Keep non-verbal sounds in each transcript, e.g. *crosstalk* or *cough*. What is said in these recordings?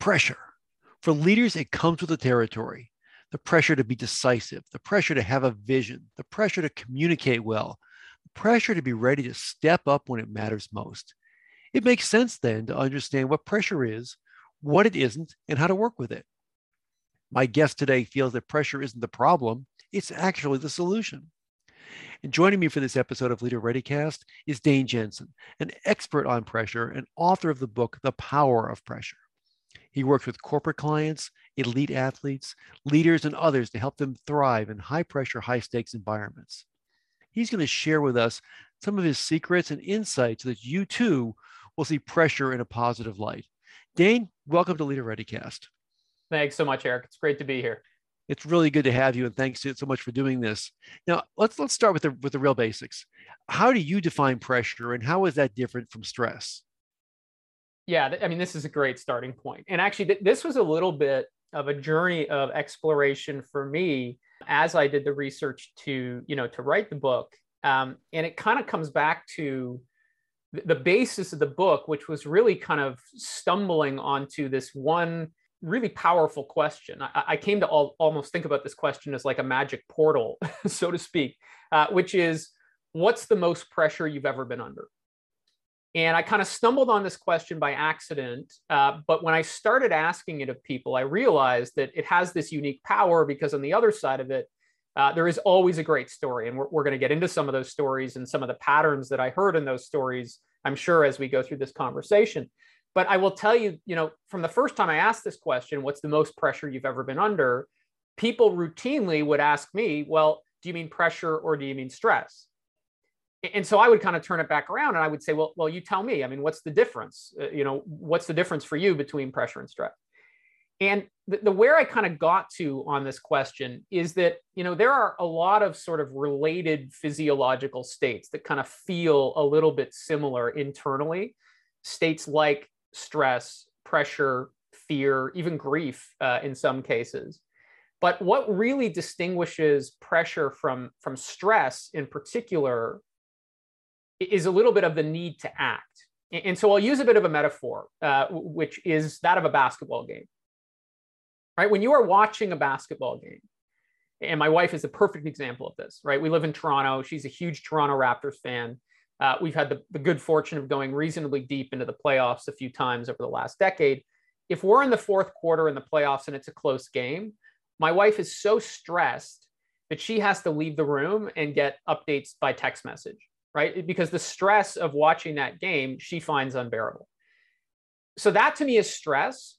Pressure. For leaders, it comes with the territory. The pressure to be decisive, the pressure to have a vision, the pressure to communicate well, the pressure to be ready to step up when it matters most. It makes sense then to understand what pressure is, what it isn't, and how to work with it. My guest today feels that pressure isn't the problem, it's actually the solution. And joining me for this episode of Leader ReadyCast is Dane Jensen, an expert on pressure and author of the book, The Power of Pressure. He works with corporate clients, elite athletes, leaders, and others to help them thrive in high pressure, high stakes environments. He's going to share with us some of his secrets and insights so that you too will see pressure in a positive light. Dane, welcome to Leader ReadyCast. Thanks so much, Eric. It's great to be here. It's really good to have you, and thanks so much for doing this. Now, let's let's start with the with the real basics. How do you define pressure, and how is that different from stress? Yeah, I mean, this is a great starting point. And actually, th- this was a little bit of a journey of exploration for me as I did the research to, you know, to write the book. Um, and it kind of comes back to the basis of the book, which was really kind of stumbling onto this one really powerful question. I, I came to all, almost think about this question as like a magic portal, *laughs* so to speak, uh, which is what's the most pressure you've ever been under? And I kind of stumbled on this question by accident. Uh, but when I started asking it of people, I realized that it has this unique power because on the other side of it, uh, there is always a great story. And we're, we're going to get into some of those stories and some of the patterns that I heard in those stories, I'm sure, as we go through this conversation. But I will tell you, you know, from the first time I asked this question, what's the most pressure you've ever been under? People routinely would ask me, well, do you mean pressure or do you mean stress? And so I would kind of turn it back around and I would say, well, well, you tell me. I mean, what's the difference? Uh, you know, what's the difference for you between pressure and stress? And the, the where I kind of got to on this question is that you know there are a lot of sort of related physiological states that kind of feel a little bit similar internally. States like stress, pressure, fear, even grief uh, in some cases. But what really distinguishes pressure from, from stress in particular is a little bit of the need to act. And so I'll use a bit of a metaphor, uh, which is that of a basketball game. Right? When you are watching a basketball game, and my wife is a perfect example of this, right? We live in Toronto. She's a huge Toronto Raptors fan. Uh, we've had the, the good fortune of going reasonably deep into the playoffs a few times over the last decade. If we're in the fourth quarter in the playoffs and it's a close game, my wife is so stressed that she has to leave the room and get updates by text message right? Because the stress of watching that game she finds unbearable. So that to me is stress,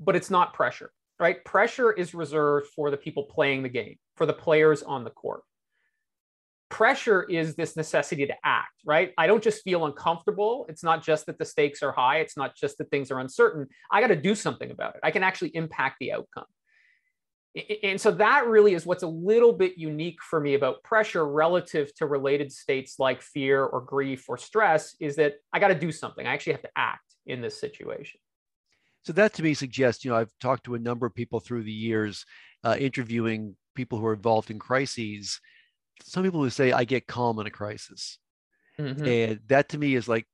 but it's not pressure, right? Pressure is reserved for the people playing the game, for the players on the court. Pressure is this necessity to act, right? I don't just feel uncomfortable. It's not just that the stakes are high. It's not just that things are uncertain. I got to do something about it. I can actually impact the outcome and so that really is what's a little bit unique for me about pressure relative to related states like fear or grief or stress is that I got to do something. I actually have to act in this situation. So that to me suggests, you know, I've talked to a number of people through the years, uh, interviewing people who are involved in crises. Some people who say I get calm in a crisis, mm-hmm. and that to me is like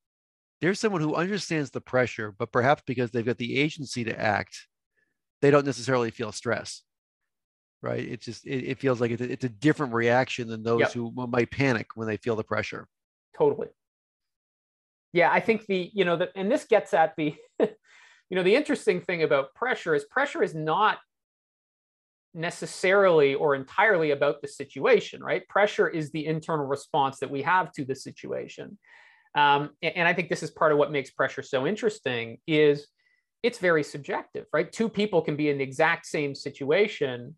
there's someone who understands the pressure, but perhaps because they've got the agency to act, they don't necessarily feel stress right? It just it, it feels like it's a, it's a, different reaction than those yep. who might panic when they feel the pressure. Totally. Yeah, I think the you know the and this gets at the *laughs* you know the interesting thing about pressure is pressure is not necessarily or entirely about the situation, right? Pressure is the internal response that we have to the situation. Um, and, and I think this is part of what makes pressure so interesting is it's very subjective, right? Two people can be in the exact same situation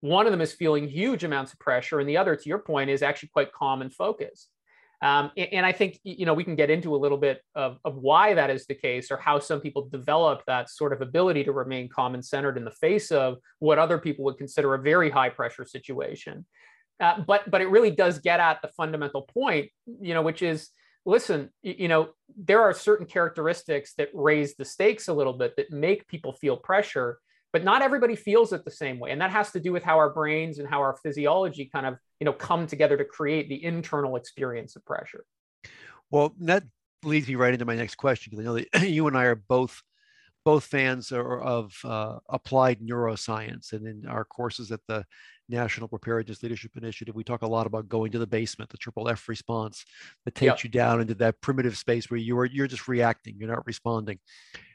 one of them is feeling huge amounts of pressure, and the other, to your point, is actually quite calm and focused. Um, and, I think you know we can get into a little bit of, of why that is the case, or how some people develop that sort of ability to remain calm and centered in the face of what other people would consider a very high pressure situation. Uh, but but it really does get at the fundamental point, you know, which is listen, you know, there are certain characteristics that raise the stakes a little bit that make people feel pressure but not everybody feels it the same way. And that has to do with how our brains and how our physiology kind of you know come together to create the internal experience of pressure. Well that leads me right into my next question because i know that *clears throat* you and i are both both fans of uh, applied neuroscience and in our courses at the national preparedness leadership initiative we talk a lot about going to the basement the triple f response that takes yep. you down into that primitive space where you are you're just reacting you're not responding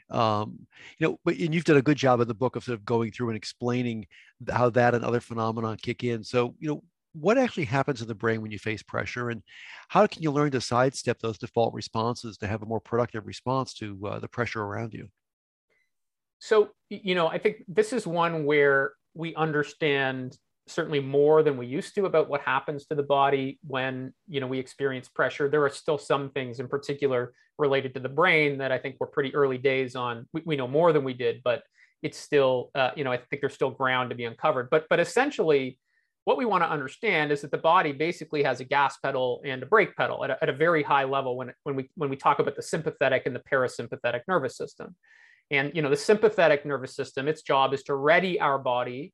um, you know but and you've done a good job in the book of sort of going through and explaining how that and other phenomena kick in. So you know what actually happens in the brain when you face pressure and how can you learn to sidestep those default responses to have a more productive response to uh, the pressure around you? So you know i think this is one where we understand certainly more than we used to about what happens to the body when you know we experience pressure. There are still some things in particular related to the brain that i think we're pretty early days on. We, we know more than we did but it's still uh, you know i think there's still ground to be uncovered. But but essentially what we want to understand is that the body basically has a gas pedal and a brake pedal at a, at a very high level when, when we when we talk about the sympathetic and the parasympathetic nervous system. And you know the sympathetic nervous system its job is to ready our body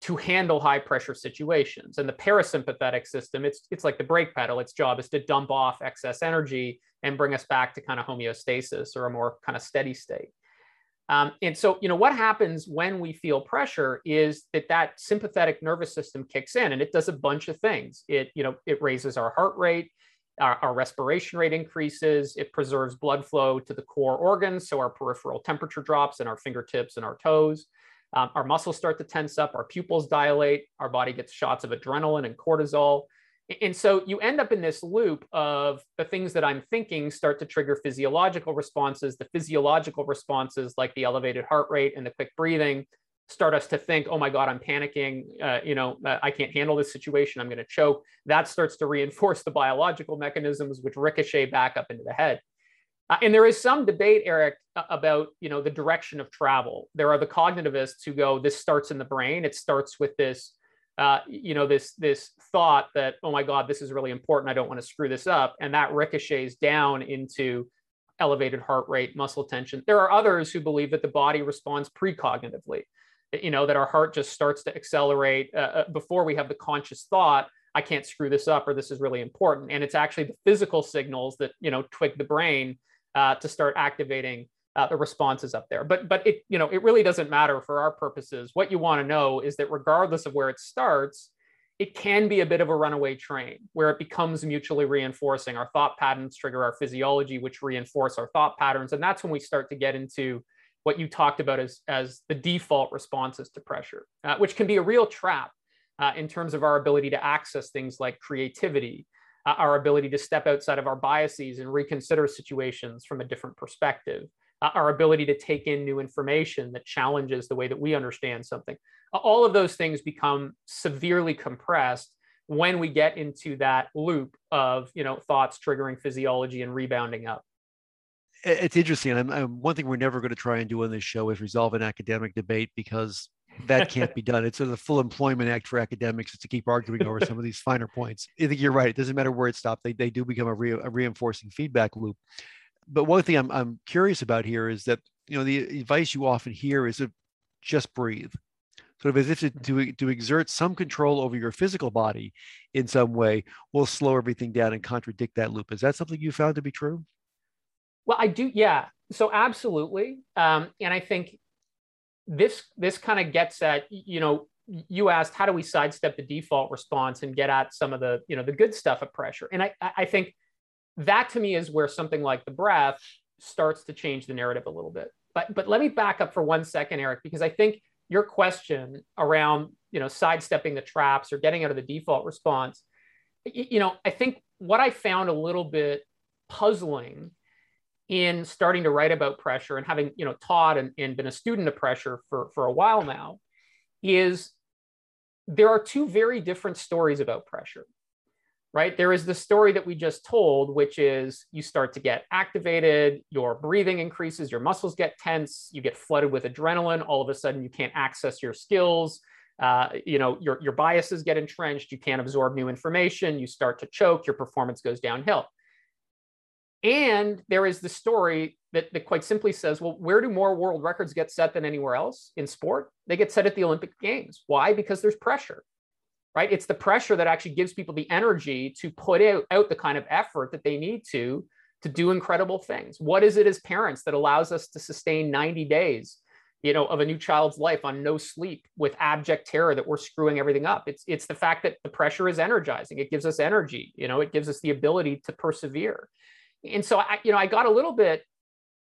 to handle high pressure situations. And the parasympathetic system, it's it's like the brake pedal. Its job is to dump off excess energy and bring us back to kind of homeostasis or a more kind of steady state. Um, and so, you know, what happens when we feel pressure is that that sympathetic nervous system kicks in, and it does a bunch of things. It, you know, it raises our heart rate, our, our respiration rate increases, it preserves blood flow to the core organs, so our peripheral temperature drops in our fingertips and our toes. Um, our muscles start to tense up, our pupils dilate, our body gets shots of adrenaline and cortisol. And so you end up in this loop of the things that I'm thinking start to trigger physiological responses. The physiological responses, like the elevated heart rate and the quick breathing, start us to think, oh my God, I'm panicking. Uh, you know, uh, I can't handle this situation. I'm going to choke. That starts to reinforce the biological mechanisms, which ricochet back up into the head. Uh, and there is some debate, Eric, about you know the direction of travel. There are the cognitivists who go, this starts in the brain. It starts with this, uh, you know, this this thought that oh my God, this is really important. I don't want to screw this up, and that ricochets down into elevated heart rate, muscle tension. There are others who believe that the body responds precognitively. You know that our heart just starts to accelerate uh, uh before we have the conscious thought. I can't screw this up, or this is really important. And it's actually the physical signals that you know twig the brain uh, to start activating uh, the responses up there. But but it you know it really doesn't matter for our purposes. What you want to know is that regardless of where it starts, it can be a bit of a runaway train where it becomes mutually reinforcing. Our thought patterns trigger our physiology, which reinforce our thought patterns, and that's when we start to get into what you talked about as as the default responses to pressure, uh, which can be a real trap uh, in terms of our ability to access things like creativity uh, our ability to step outside of our biases and reconsider situations from a different perspective, uh, our ability to take in new information that challenges the way that we understand something. All of those things become severely compressed when we get into that loop of you know thoughts triggering physiology and rebounding up it's interesting. I'm, one thing we're never going to try and do on this show is resolve an academic debate because that can't be done. It's a full employment act for academics to keep arguing over some of these finer points. I think you're right. It doesn't matter where it stops. They, they do become a, re, a reinforcing feedback loop. But one thing I'm, I'm curious about here is that, you know, the advice you often hear is to just breathe sort of as if to, to, to exert some control over your physical body in some way will slow everything down and contradict that loop. Is that something you found to be true? Well, I do. Yeah. So absolutely. Um, and I think this this kind of gets at you know you asked how do we sidestep the default response and get at some of the you know the good stuff of pressure? And i i think that to me is where something like the breath starts to change the narrative a little bit. But but let me back up for one second eric because i think your question around you know sidestepping the traps or getting out of the default response you know i think what i found a little bit puzzling in starting to write about pressure and having you know taught and, and been a student of pressure for, for a while now is there are two very different stories about pressure right? There is the story that we just told, which is you start to get activated, your breathing increases, your muscles get tense, you get flooded with adrenaline. All of a sudden, you can't access your skills. Uh, you know, your, your biases get entrenched. You can't absorb new information. You start to choke. Your performance goes downhill. And there is the story that, that quite simply says, well, where do more world records get set than anywhere else in sport? They get set at the Olympic Games. Why? Because there's pressure right? It's the pressure that actually gives people the energy to put out, out the kind of effort that they need to to do incredible things. What is it as parents that allows us to sustain 90 days, you know, of a new child's life on no sleep with abject terror that we're screwing everything up? It's it's the fact that the pressure is energizing. It gives us energy, you know, it gives us the ability to persevere. And so I, you know, I got a little bit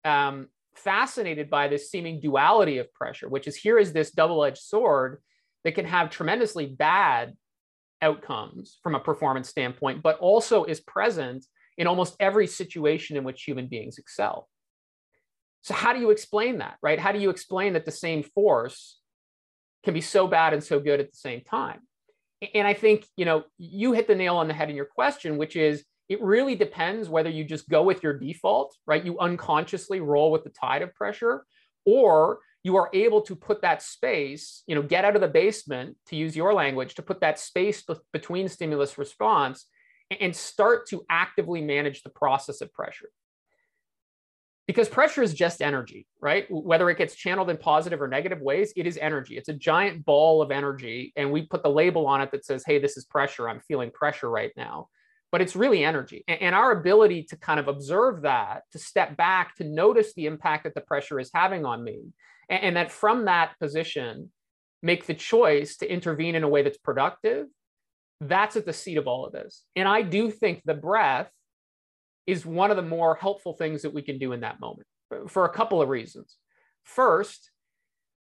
um, fascinated by this seeming duality of pressure, which is here is this double-edged sword that can have tremendously bad outcomes from a performance standpoint, but also is present in almost every situation in which human beings excel. So, how do you explain that, right? How do you explain that the same force can be so bad and so good at the same time? And I think, you know, you hit the nail on the head in your question, which is it really depends whether you just go with your default, right? You unconsciously roll with the tide of pressure, or you are able to put that space, you know, get out of the basement, to use your language, to put that space between stimulus response and start to actively manage the process of pressure. Because pressure is just energy, right? Whether it gets channeled in positive or negative ways, it is energy. It's a giant ball of energy. And we put the label on it that says, hey, this is pressure. I'm feeling pressure right now but it's really energy. And our ability to kind of observe that, to step back, to notice the impact that the pressure is having on me, and, that from that position, make the choice to intervene in a way that's productive. That's at the seat of all of this. And I do think the breath is one of the more helpful things that we can do in that moment for a couple of reasons. First,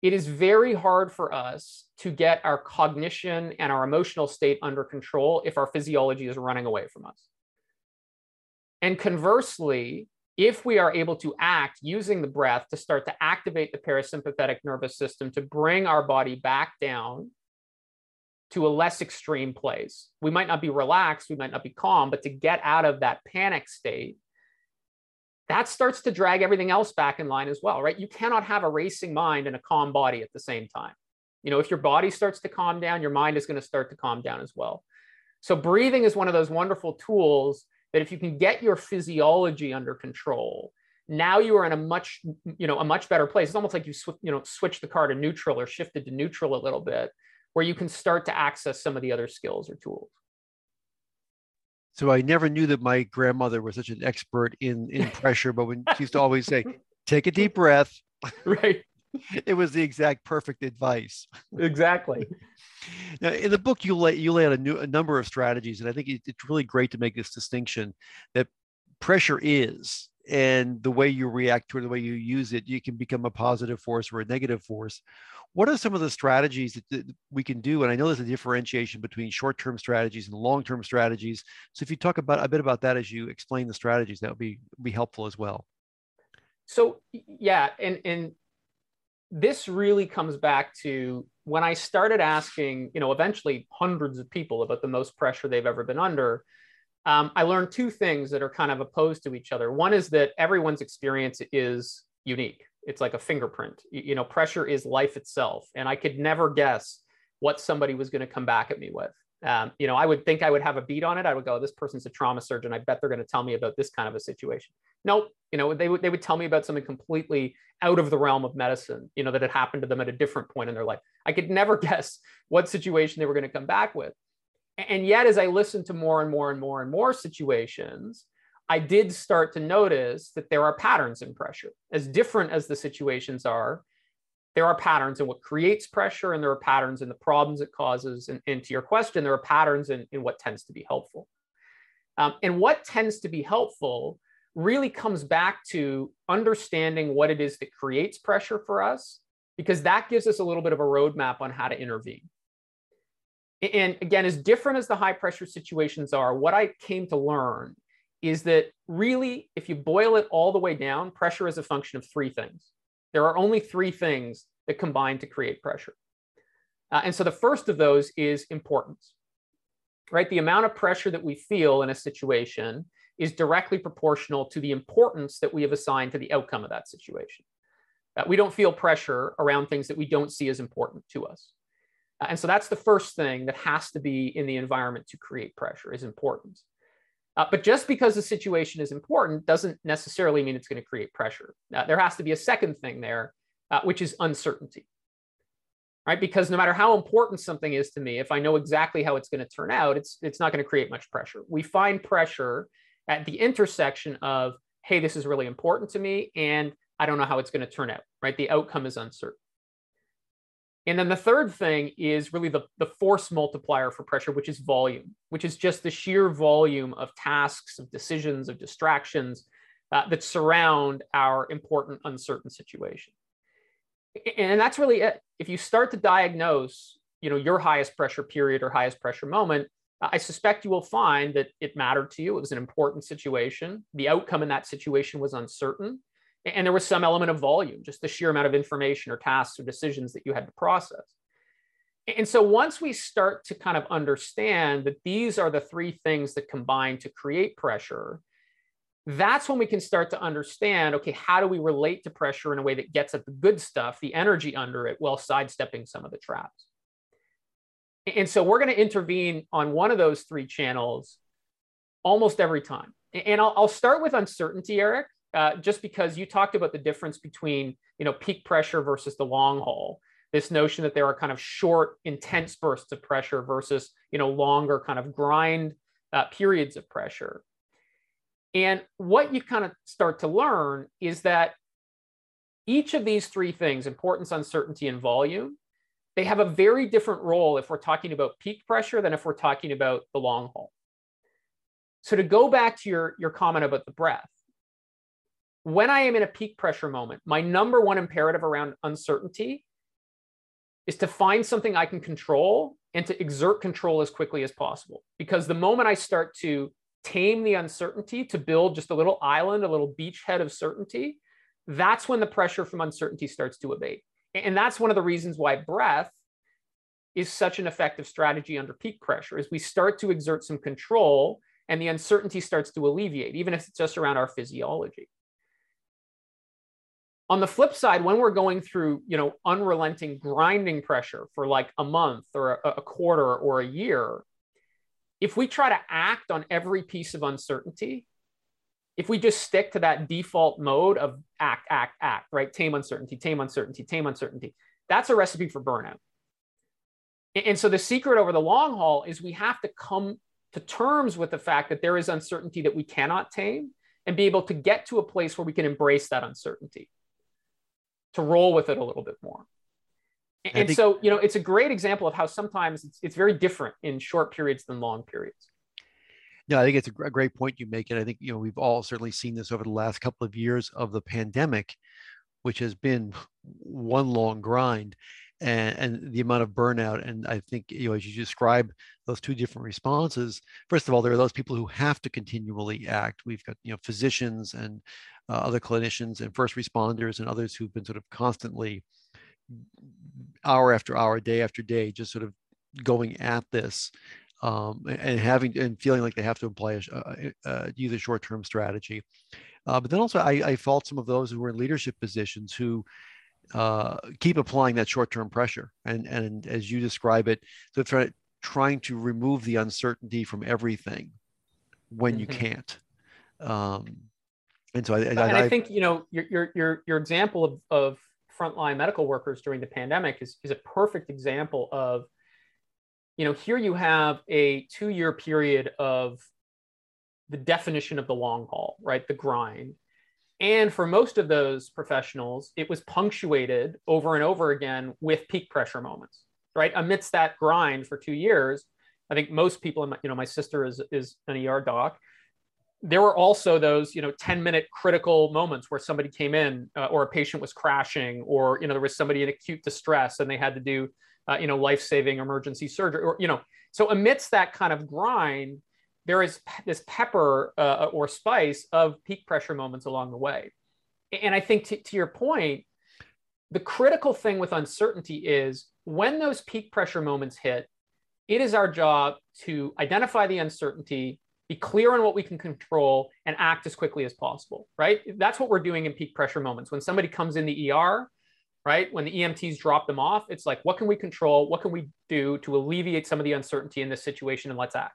it is very hard for us to get our cognition and our emotional state under control if our physiology is running away from us. And conversely, if we are able to act using the breath to start to activate the parasympathetic nervous system to bring our body back down to a less extreme place, we might not be relaxed, we might not be calm, but to get out of that panic state, that starts to drag everything else back in line as well, right? You cannot have a racing mind and a calm body at the same time. You know, if your body starts to calm down, your mind is going to start to calm down as well. So, breathing is one of those wonderful tools that if you can get your physiology under control, now you are in a much, you know, a much better place. It's almost like you, sw- you know, switch the car to neutral or shifted to neutral a little bit, where you can start to access some of the other skills or tools. So I never knew that my grandmother was such an expert in in *laughs* pressure, but when she used to always say, "Take a deep breath," *laughs* right? *laughs* it was the exact perfect advice. Exactly. Now, in the book, you lay you lay out a, new, a number of strategies, and I think it, it's really great to make this distinction that pressure is, and the way you react to it, the way you use it, you can become a positive force or a negative force. What are some of the strategies that, that we can do? And I know there's a differentiation between short-term strategies and long-term strategies. So if you talk about a bit about that as you explain the strategies, that would be be helpful as well. So yeah, and and this really comes back to when I started asking, you know, eventually hundreds of people about the most pressure they've ever been under. Um, I learned two things that are kind of opposed to each other. One is that everyone's experience is unique. It's like a fingerprint. You, know, pressure is life itself, and I could never guess what somebody was going to come back at me with. Um, you know, I would think I would have a beat on it. I would go, this person's a trauma surgeon. I bet they're going to tell me about this kind of a situation. Nope. You know, they would they would tell me about something completely out of the realm of medicine. You know, that had happened to them at a different point in their life. I could never *laughs* guess what situation they were going to come back with. And yet, as I listened to more and more and more and more situations, I did start to notice that there are patterns in pressure. As different as the situations are, there are patterns in what creates pressure and there are patterns in the problems it causes. And, and to your question, there are patterns in, in what tends to be helpful. Um, and what tends to be helpful really comes back to understanding what it is that creates pressure for us, because that gives us a little bit of a roadmap on how to intervene. And again, as different as the high pressure situations are, what I came to learn is that really, if you boil it all the way down, pressure is a function of three things. There are only three things that combine to create pressure. Uh, and so the first of those is importance. right? The amount of pressure that we feel in a situation is directly proportional to the importance that we have assigned to the outcome of that situation. Uh, we don't feel pressure around things that we don't see as important to us. Uh, and so that's the first thing that has to be in the environment to create pressure is importance. Uh, but just because the situation is important doesn't necessarily mean it's going to create pressure. Uh, there has to be a second thing there, uh, which is uncertainty. Right? Because no matter how important something is to me, if I know exactly how it's going to turn out, it's, it's not going to create much pressure. We find pressure at the intersection of, hey, this is really important to me, and I don't know how it's going to turn out, right? The outcome is uncertain. And then the third thing is really the, the force multiplier for pressure, which is volume, which is just the sheer volume of tasks, of decisions, of distractions uh, that surround our important, uncertain situation. And that's really it. If you start to diagnose, you know, your highest pressure period or highest pressure moment, I suspect you will find that it mattered to you. It was an important situation. The outcome in that situation was uncertain. And there was some element of volume, just the sheer amount of information or tasks or decisions that you had to process. And so once we start to kind of understand that these are the three things that combine to create pressure, that's when we can start to understand okay, how do we relate to pressure in a way that gets at the good stuff, the energy under it, while sidestepping some of the traps. And so we're going to intervene on one of those three channels almost every time. And I'll, start with uncertainty, Eric, uh, just because you talked about the difference between you know peak pressure versus the long haul. This notion that there are kind of short intense bursts of pressure versus you know longer kind of grind uh, periods of pressure. And what you kind of start to learn is that each of these three things importance uncertainty and volume they have a very different role if we're talking about peak pressure than if we're talking about the long haul. So to go back to your, your comment about the breath when I am in a peak pressure moment, my number one imperative around uncertainty is to find something I can control and to exert control as quickly as possible. Because the moment I start to tame the uncertainty, to build just a little island, a little beachhead of certainty, that's when the pressure from uncertainty starts to abate. And that's one of the reasons why breath is such an effective strategy under peak pressure is we start to exert some control and the uncertainty starts to alleviate, even if it's just around our physiology. On the flip side, when we're going through, you know, unrelenting grinding pressure for like a month or a, a quarter or a year, if we try to act on every piece of uncertainty, if we just stick to that default mode of act, act, act, right? Tame uncertainty, tame uncertainty, tame uncertainty, that's a recipe for burnout. And so the secret over the long haul is we have to come to terms with the fact that there is uncertainty that we cannot tame and be able to get to a place where we can embrace that uncertainty to roll with it a little bit more. And think, so, you know, it's a great example of how sometimes it's, it's very different in short periods than long periods. No, I think it's a great point you make. And I think, you know, we've all certainly seen this over the last couple of years of the pandemic, which has been one long grind and, and the amount of burnout. And I think, you know, as you describe those two different responses, first of all, there are those people who have to continually act. We've got, you know, physicians and uh, other clinicians and first responders and others who've been sort of constantly hour after hour, day after day, just sort of going at this um, and having and feeling like they have to apply a, a, a use a short-term strategy. Uh, but then also, I, I, fault some of those who are in leadership positions who uh, keep applying that short-term pressure, and and as you describe it, so try, trying to remove the uncertainty from everything when mm-hmm. you can't. Um, and so I, and I, I think you know your your your your example of of frontline medical workers during the pandemic is is a perfect example of you know here you have a two year period of the definition of the long haul right? The grind. And for most of those professionals it was punctuated over and over again with peak pressure moments right? Amidst that grind for two years i think most people you know my sister is is an er doc there were also those you know 10 minute critical moments where somebody came in uh, or a patient was crashing or you know there was somebody in acute distress and they had to do uh, you know life-saving emergency surgery or you know. So amidst that kind of grind there is this pepper uh, or spice of peak pressure moments along the way. And i think to your point the critical thing with uncertainty is when those peak pressure moments hit it is our job to identify the uncertainty, be clear on what we can control, and act as quickly as possible, right? That's what we're doing in peak pressure moments. When somebody comes in the ER, right, when the EMTs drop them off, it's like, what can we control? What can we do to alleviate some of the uncertainty in this situation? And let's act.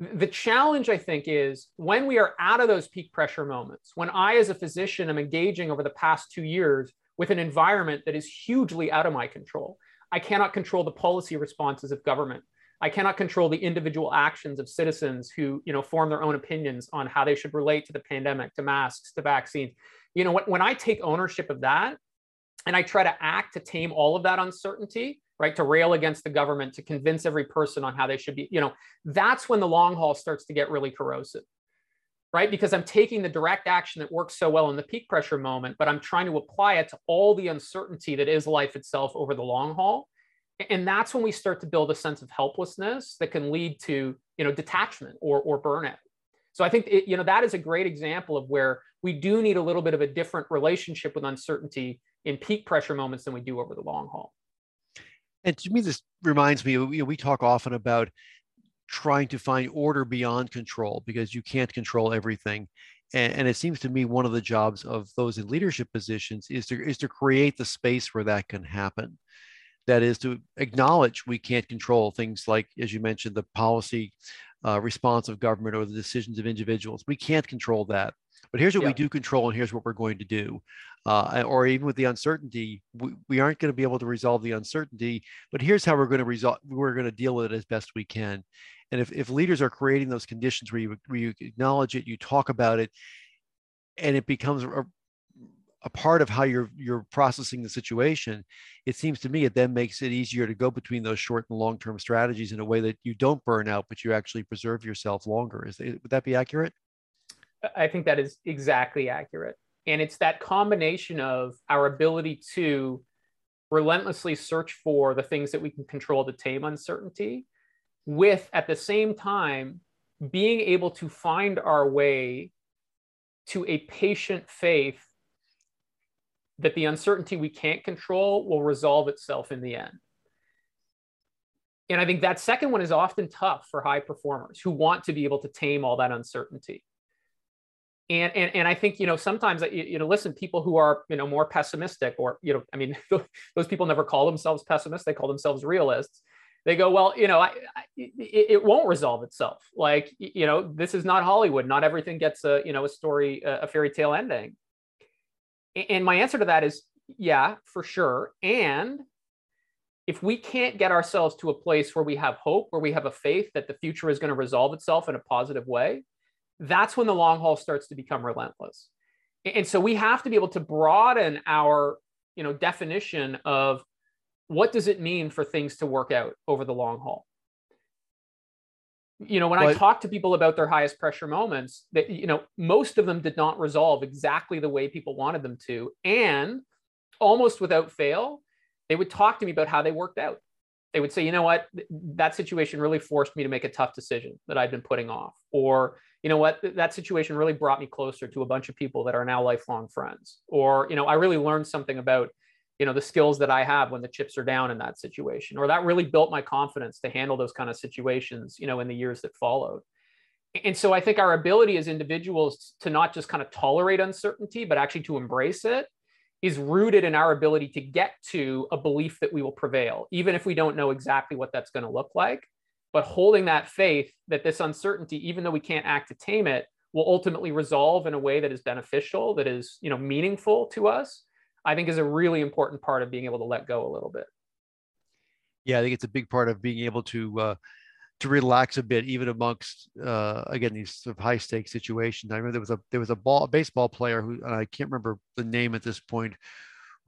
The challenge, I think, is when we are out of those peak pressure moments, when I, as a physician, am engaging over the past two years with an environment that is hugely out of my control. I cannot control the policy responses of government. I cannot control the individual actions of citizens who, you know, form their own opinions on how they should relate to the pandemic, to masks, to vaccines. You know, when, when I take ownership of that and I try to act to tame all of that uncertainty, right, to rail against the government, to convince every person on how they should be, you know, that's when the long haul starts to get really corrosive right? Because I'm taking the direct action that works so well in the peak pressure moment, but I'm trying to apply it to all the uncertainty that is life itself over the long haul. And that's when we start to build a sense of helplessness that can lead to, you know, detachment or, or burnout. So I think, it, you know, that is a great example of where we do need a little bit of a different relationship with uncertainty in peak pressure moments than we do over the long haul. And to me, this reminds me, you know, we talk often about trying to find order beyond control because you can't control everything. And, and, it seems to me one of the jobs of those in leadership positions is to is to create the space where that can happen. That is to acknowledge we can't control things like, as you mentioned, the policy uh, response of government or the decisions of individuals. We can't control that. But here's what yeah. we do control, and here's what we're going to do. Uh, or even with the uncertainty, we, we aren't going to be able to resolve the uncertainty. But here's how we're going to resolve. We're going to deal with it as best we can. And if, if leaders are creating those conditions where you, where you acknowledge it, you talk about it, and it becomes a, a part of how you're you're processing the situation, it seems to me it then makes it easier to go between those short and long term strategies in a way that you don't burn out, but you actually preserve yourself longer. Is would that be accurate? I think that is exactly accurate, and it's that combination of our ability to relentlessly search for the things that we can control to tame uncertainty with at the same time being able to find our way to a patient faith that the uncertainty we can't control will resolve itself in the end. And I think that second one is often tough for high performers who want to be able to tame all that uncertainty. And, and, and I think, you know, sometimes, you know, listen, people who are, you know, more pessimistic or, you know, I mean, *laughs* those people never call themselves pessimists, they call themselves realists they go, well, you know, I, I, it, it, won't resolve itself. Like, you know, this is not Hollywood. Not everything gets a, you know, a story, a fairy tale ending. And my answer to that is, yeah, for sure. And if we can't get ourselves to a place where we have hope, where we have a faith that the future is going to resolve itself in a positive way, that's when the long haul starts to become relentless. And so we have to be able to broaden our, you know, definition of what does it mean for things to work out over the long haul? You know, when I talk to people about their highest pressure moments, that you know, most of them did not resolve exactly the way people wanted them to, and almost without fail, they would talk to me about how they worked out. They would say, you know what, that situation really forced me to make a tough decision that I'd been putting off, or you know what, that situation really brought me closer to a bunch of people that are now lifelong friends, or you know, I really learned something about you know the skills that i have when the chips are down in that situation or that really built my confidence to handle those kind of situations you know in the years that followed. And so i think our ability as individuals to not just kind of tolerate uncertainty but actually to embrace it is rooted in our ability to get to a belief that we will prevail even if we don't know exactly what that's going to look like. But holding that faith that this uncertainty even though we can't act to tame it will ultimately resolve in a way that is beneficial that is you know meaningful to us I think is a really important part of being able to let go a little bit. Yeah, I think it's a big part of being able to uh, to relax a bit, even amongst uh, again these sort of high stakes situations. I remember there was a there was a ball a baseball player who I can't remember the name at this point,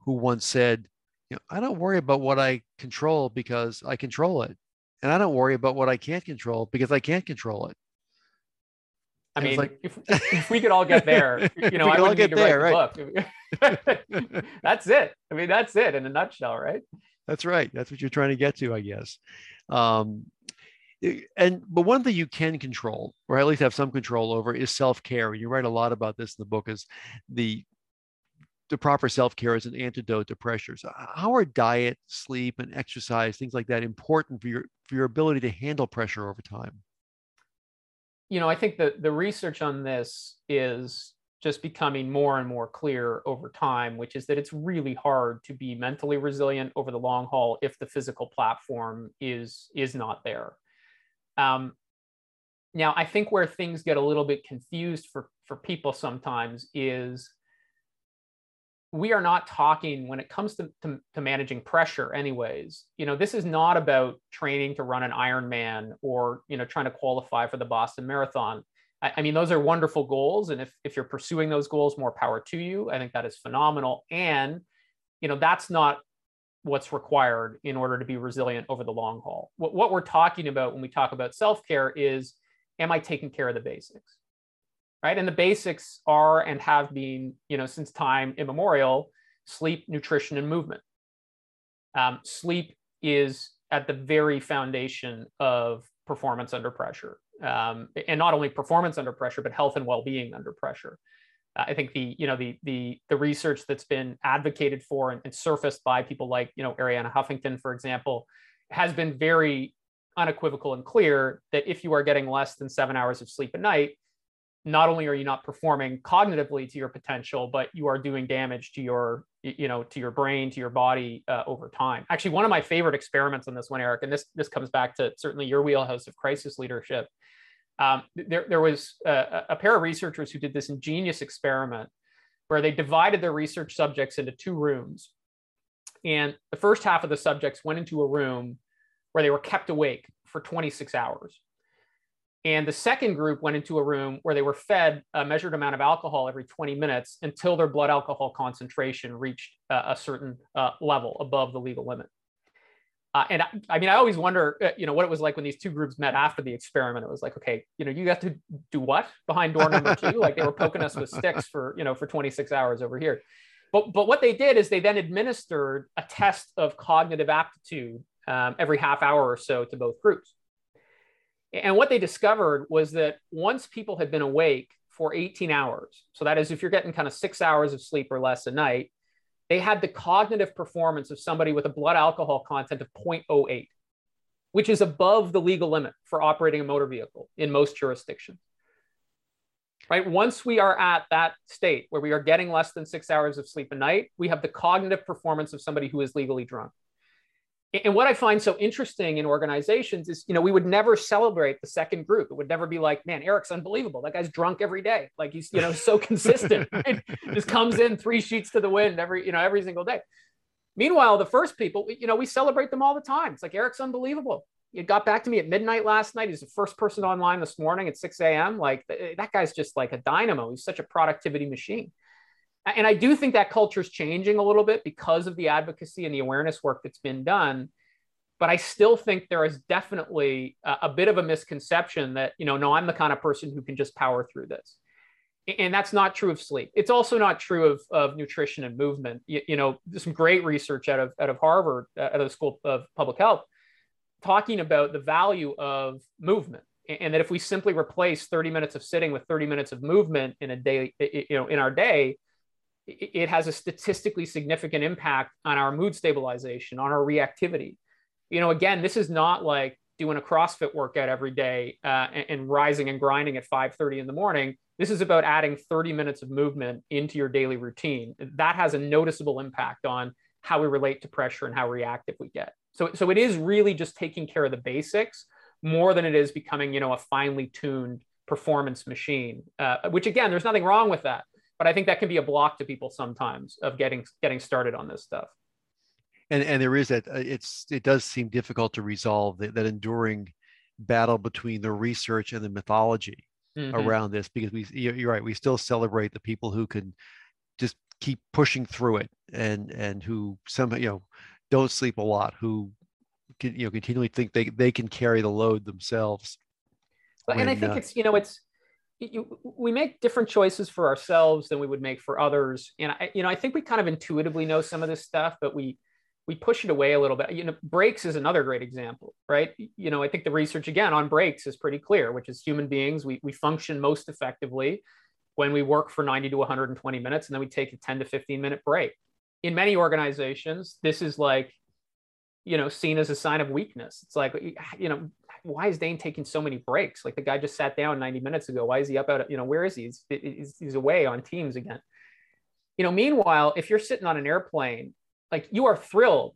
who once said, "You know, I don't worry about what I control because I control it, and I don't worry about what I can't control because I can't control it." I mean, like, if, if we could all get there, *laughs* you know, I would get there, right? The *laughs* that's it. I mean, that's it in a nutshell, right? That's right. That's what you're trying to get to, I guess. Um, and but one thing you can control, or at least have some control over, is self-care. And you write a lot about this in the book. Is the the proper self-care is an antidote to pressure. So how are diet, sleep, and exercise, things like that, important for your for your ability to handle pressure over time? You know, I think that the research on this is just becoming more and more clear over time, which is that it's really hard to be mentally resilient over the long haul if the physical platform is is not there. Um, now, I think where things get a little bit confused for for people sometimes is we are not talking when it comes to, to, to, managing pressure anyways. You know this is not about training to run an ironman or you know trying to qualify for the boston marathon. I, I, mean those are wonderful goals. And if, if you're pursuing those goals more power to you. I think that is phenomenal. And you know that's not what's required in order to be resilient over the long haul. What, what we're talking about when we talk about self-care is am i taking care of the basics right? And the basics are and have been, you know, since time immemorial, sleep, nutrition, and movement. Um, sleep is at the very foundation of performance under pressure, um, and not only performance under pressure, but health and well-being under pressure. Uh, I think the you know the the the research that's been advocated for and, and surfaced by people like you know Arianna Huffington, for example, has been very unequivocal and clear that if you are getting less than seven hours of sleep a night, not only are you not performing cognitively to your potential but you are doing damage to your you know to your brain to your body uh, over time. Actually one of my favorite experiments on this one eric and this this comes back to certainly your wheelhouse of crisis leadership. Um, there, there was a, a pair of researchers who did this ingenious experiment where they divided their research subjects into two rooms. And the first half of the subjects went into a room where they were kept awake for 26 hours and the second group went into a room where they were fed a measured amount of alcohol every 20 minutes until their blood alcohol concentration reached uh, a certain uh, level above the legal limit. Uh, and I, I, mean, I always wonder, uh, you know, what it was like when these two groups met after the experiment. It was like, okay, you know, you got to do what behind door number two? *laughs* like they were poking us with sticks for, you know, for 26 hours over here. But, but what they did is they then administered a test of cognitive aptitude um, every half hour or so to both groups. And what they discovered was that once people had been awake for 18 hours, so that is if you're getting kind of six hours of sleep or less a night, they had the cognitive performance of somebody with a blood alcohol content of 0.08, which is above the legal limit for operating a motor vehicle in most jurisdictions. Right? Once we are at that state where we are getting less than six hours of sleep a night, we have the cognitive performance of somebody who is legally drunk and what I find so interesting in organizations is, you know, we would never celebrate the second group. It would never be like, man, Eric's unbelievable. That guy's drunk every day. Like he's, you know, so consistent. *laughs* Right? Just comes in three sheets to the wind every, you know, every single day. Meanwhile, the first people, you know, we celebrate them all the time. It's like Eric's unbelievable. He got back to me at midnight last night. He's the first person online this morning at 6 a.m. Like that guy's just like a dynamo. He's such a productivity machine and I do think that culture is changing a little bit because of the advocacy and the awareness work that's been done. But I still think there is definitely a, a bit of a misconception that, you know, no, I'm the kind of person who can just power through this. And that's not true of sleep. It's also not true of, of nutrition and movement. You, you know, there's some great research out of, out of Harvard, uh, out of the School of Public Health, talking about the value of movement and that if we simply replace 30 minutes of sitting with 30 minutes of movement in a day you know in our day it has a statistically significant impact on our mood stabilization, on our reactivity. You know, again, this is not like doing a CrossFit workout every day uh, and, and, rising and grinding at 5:30 in the morning. This is about adding 30 minutes of movement into your daily routine. That has a noticeable impact on how we relate to pressure and how reactive we get. So, so it is really just taking care of the basics more than it is becoming, you know, a finely tuned performance machine. Uh, which again, there's nothing wrong with that but I think that can be a block to people sometimes of getting getting started on this stuff. And and there is that uh, it's it does seem difficult to resolve that, that enduring battle between the research and the mythology mm-hmm. around this because we you're right we still celebrate the people who can just keep pushing through it and and who somehow you know don't sleep a lot who can you know continually think they they can carry the load themselves when, and i think uh, it's you know it's you, we make different choices for ourselves than we would make for others and I, you know i think we kind of intuitively know some of this stuff but we we push it away a little bit you know breaks is another great example right you know i think the research again on breaks is pretty clear which is human beings we, we function most effectively when we work for 90 to 120 minutes and then we take a 10 to 15 minute break. In many organizations, this is like, you know, seen as a sign of weakness. It's like, you know, why is Dane taking so many breaks? Like the guy just sat down 90 minutes ago. Why is he up out? Of, You know, where is he? He's, he's, he's away on teams again. You know, meanwhile, if you're sitting on an airplane, like you are thrilled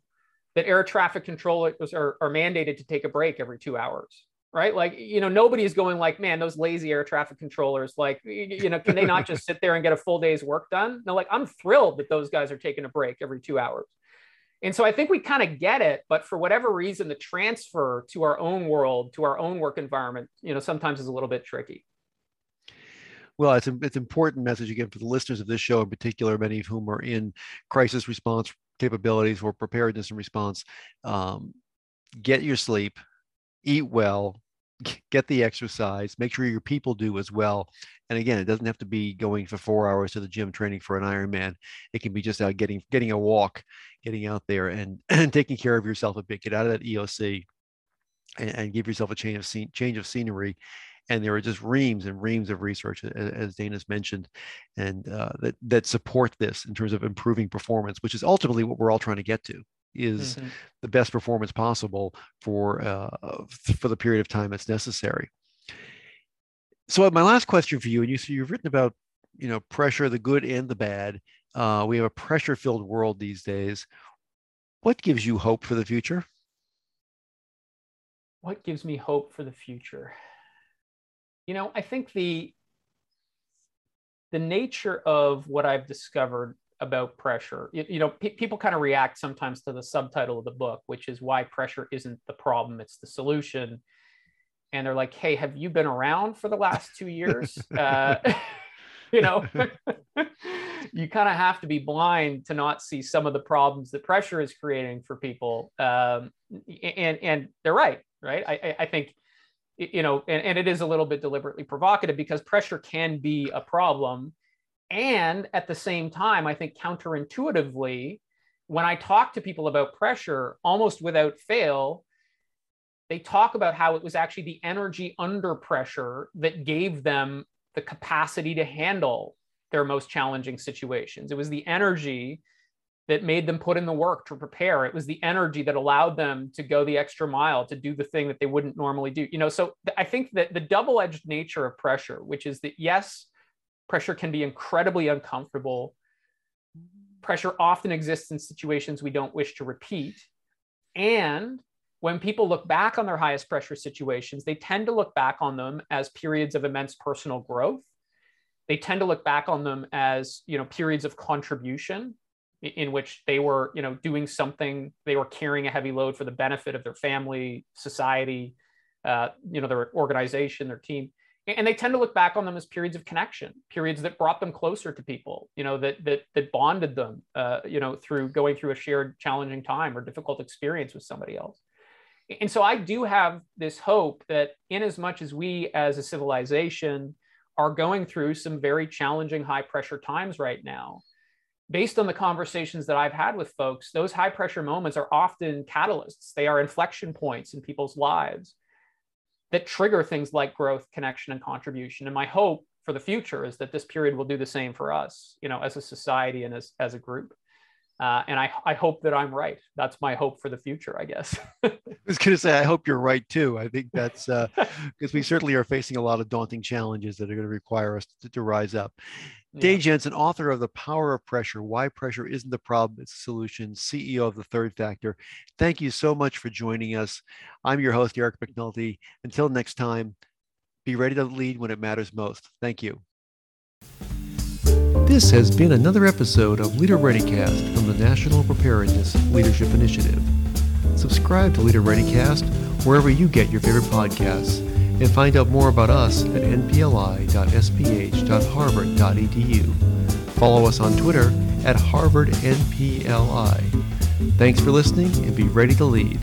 that air traffic controllers are, are mandated to take a break every two hours right like you know nobody's going like man those lazy air traffic controllers like you know can they not just *laughs* sit there and get a full day's work done no like i'm thrilled that those guys are taking a break every two hours and so i think we kind of get it but for whatever reason the transfer to our own world to our own work environment you know sometimes is a little bit tricky well, it's it's important message again for the listeners of this show in particular, many of whom are in crisis response capabilities or preparedness and response. Um, get your sleep, eat well, get the exercise, make sure your people do as well. And again, it doesn't have to be going for four hours to the gym training for an Ironman. It can be just out getting getting a walk, getting out there and, *clears throat* and taking care of yourself a bit. Get out of that EOC and, and give yourself a change of scene, change of scenery. And there are just reams and reams of research, as, as Dane's mentioned, and uh, that that support this in terms of improving performance, which is ultimately what we're all trying to get to is mm-hmm. the best performance possible for uh, for the period of time that's necessary. So my last question for you, and you you've written about you know pressure, the good and the bad. Uh, we have a pressure-filled world these days. What gives you hope for the future? What gives me hope for the future? You know, I think the the nature of what I've discovered about pressure. You, you know, pe- people kind of react sometimes to the subtitle of the book, which is why pressure isn't the problem, it's the solution. And they're like, "Hey, have you been around for the last two years?" *laughs* uh, *laughs* *laughs* you know, *laughs* you kind of have to be blind to not see some of the problems that pressure is creating for people. Um, and and they're right, right? I, I think you know, and, and it is a little bit deliberately provocative because pressure can be a problem and at the same time, I think counterintuitively, when I talk to people about pressure, almost without fail, they talk about how it was actually the energy under pressure that gave them the capacity to handle their most challenging situations. It was the energy that made them put in the work to prepare. It was the energy that allowed them to go the extra mile to do the thing that they wouldn't normally do. You know, so I think that the double-edged nature of pressure, which is that yes, Pressure can be incredibly uncomfortable. Pressure often exists in situations we don't wish to repeat. And when people look back on their highest pressure situations, they tend to look back on them as periods of immense personal growth. They tend to look back on them as, you know, periods of contribution in which they were, you know, doing something, they were carrying a heavy load for the benefit of their family, society, uh, you know, their organization, their team and they tend to look back on them as periods of connection periods that brought them closer to people you know that that that bonded them uh, you know through going through a shared challenging time or difficult experience with somebody else and so i do have this hope that in as much as we as a civilization are going through some very challenging high pressure times right now based on the conversations that i've had with folks those high pressure moments are often catalysts they are inflection points in people's lives that trigger things like growth, connection, and contribution. And my hope for the future is that this period will do the same for us, you know, as a society and as, as a group. Uh, and I, I hope that I'm right. That's my hope for the future, I guess. *laughs* I was going to say, I hope you're right too. I think *laughs* that's because uh, we certainly are facing a lot of daunting challenges that are going to require us to, to rise up. Yeah. Dane Jensen, author of The Power of Pressure Why Pressure Isn't the Problem, It's a Solution, CEO of The Third Factor. Thank you so much for joining us. I'm your host, Eric McNulty. Until next time, be ready to lead when it matters most. Thank you. This has been another episode of Leader ReadyCast from the National Preparedness Leadership Initiative. Subscribe to Leader ReadyCast wherever you get your favorite podcasts and find out more about us at npli.sph.harvard.edu. Follow us on Twitter at HarvardNPLI. Thanks for listening and be ready to lead.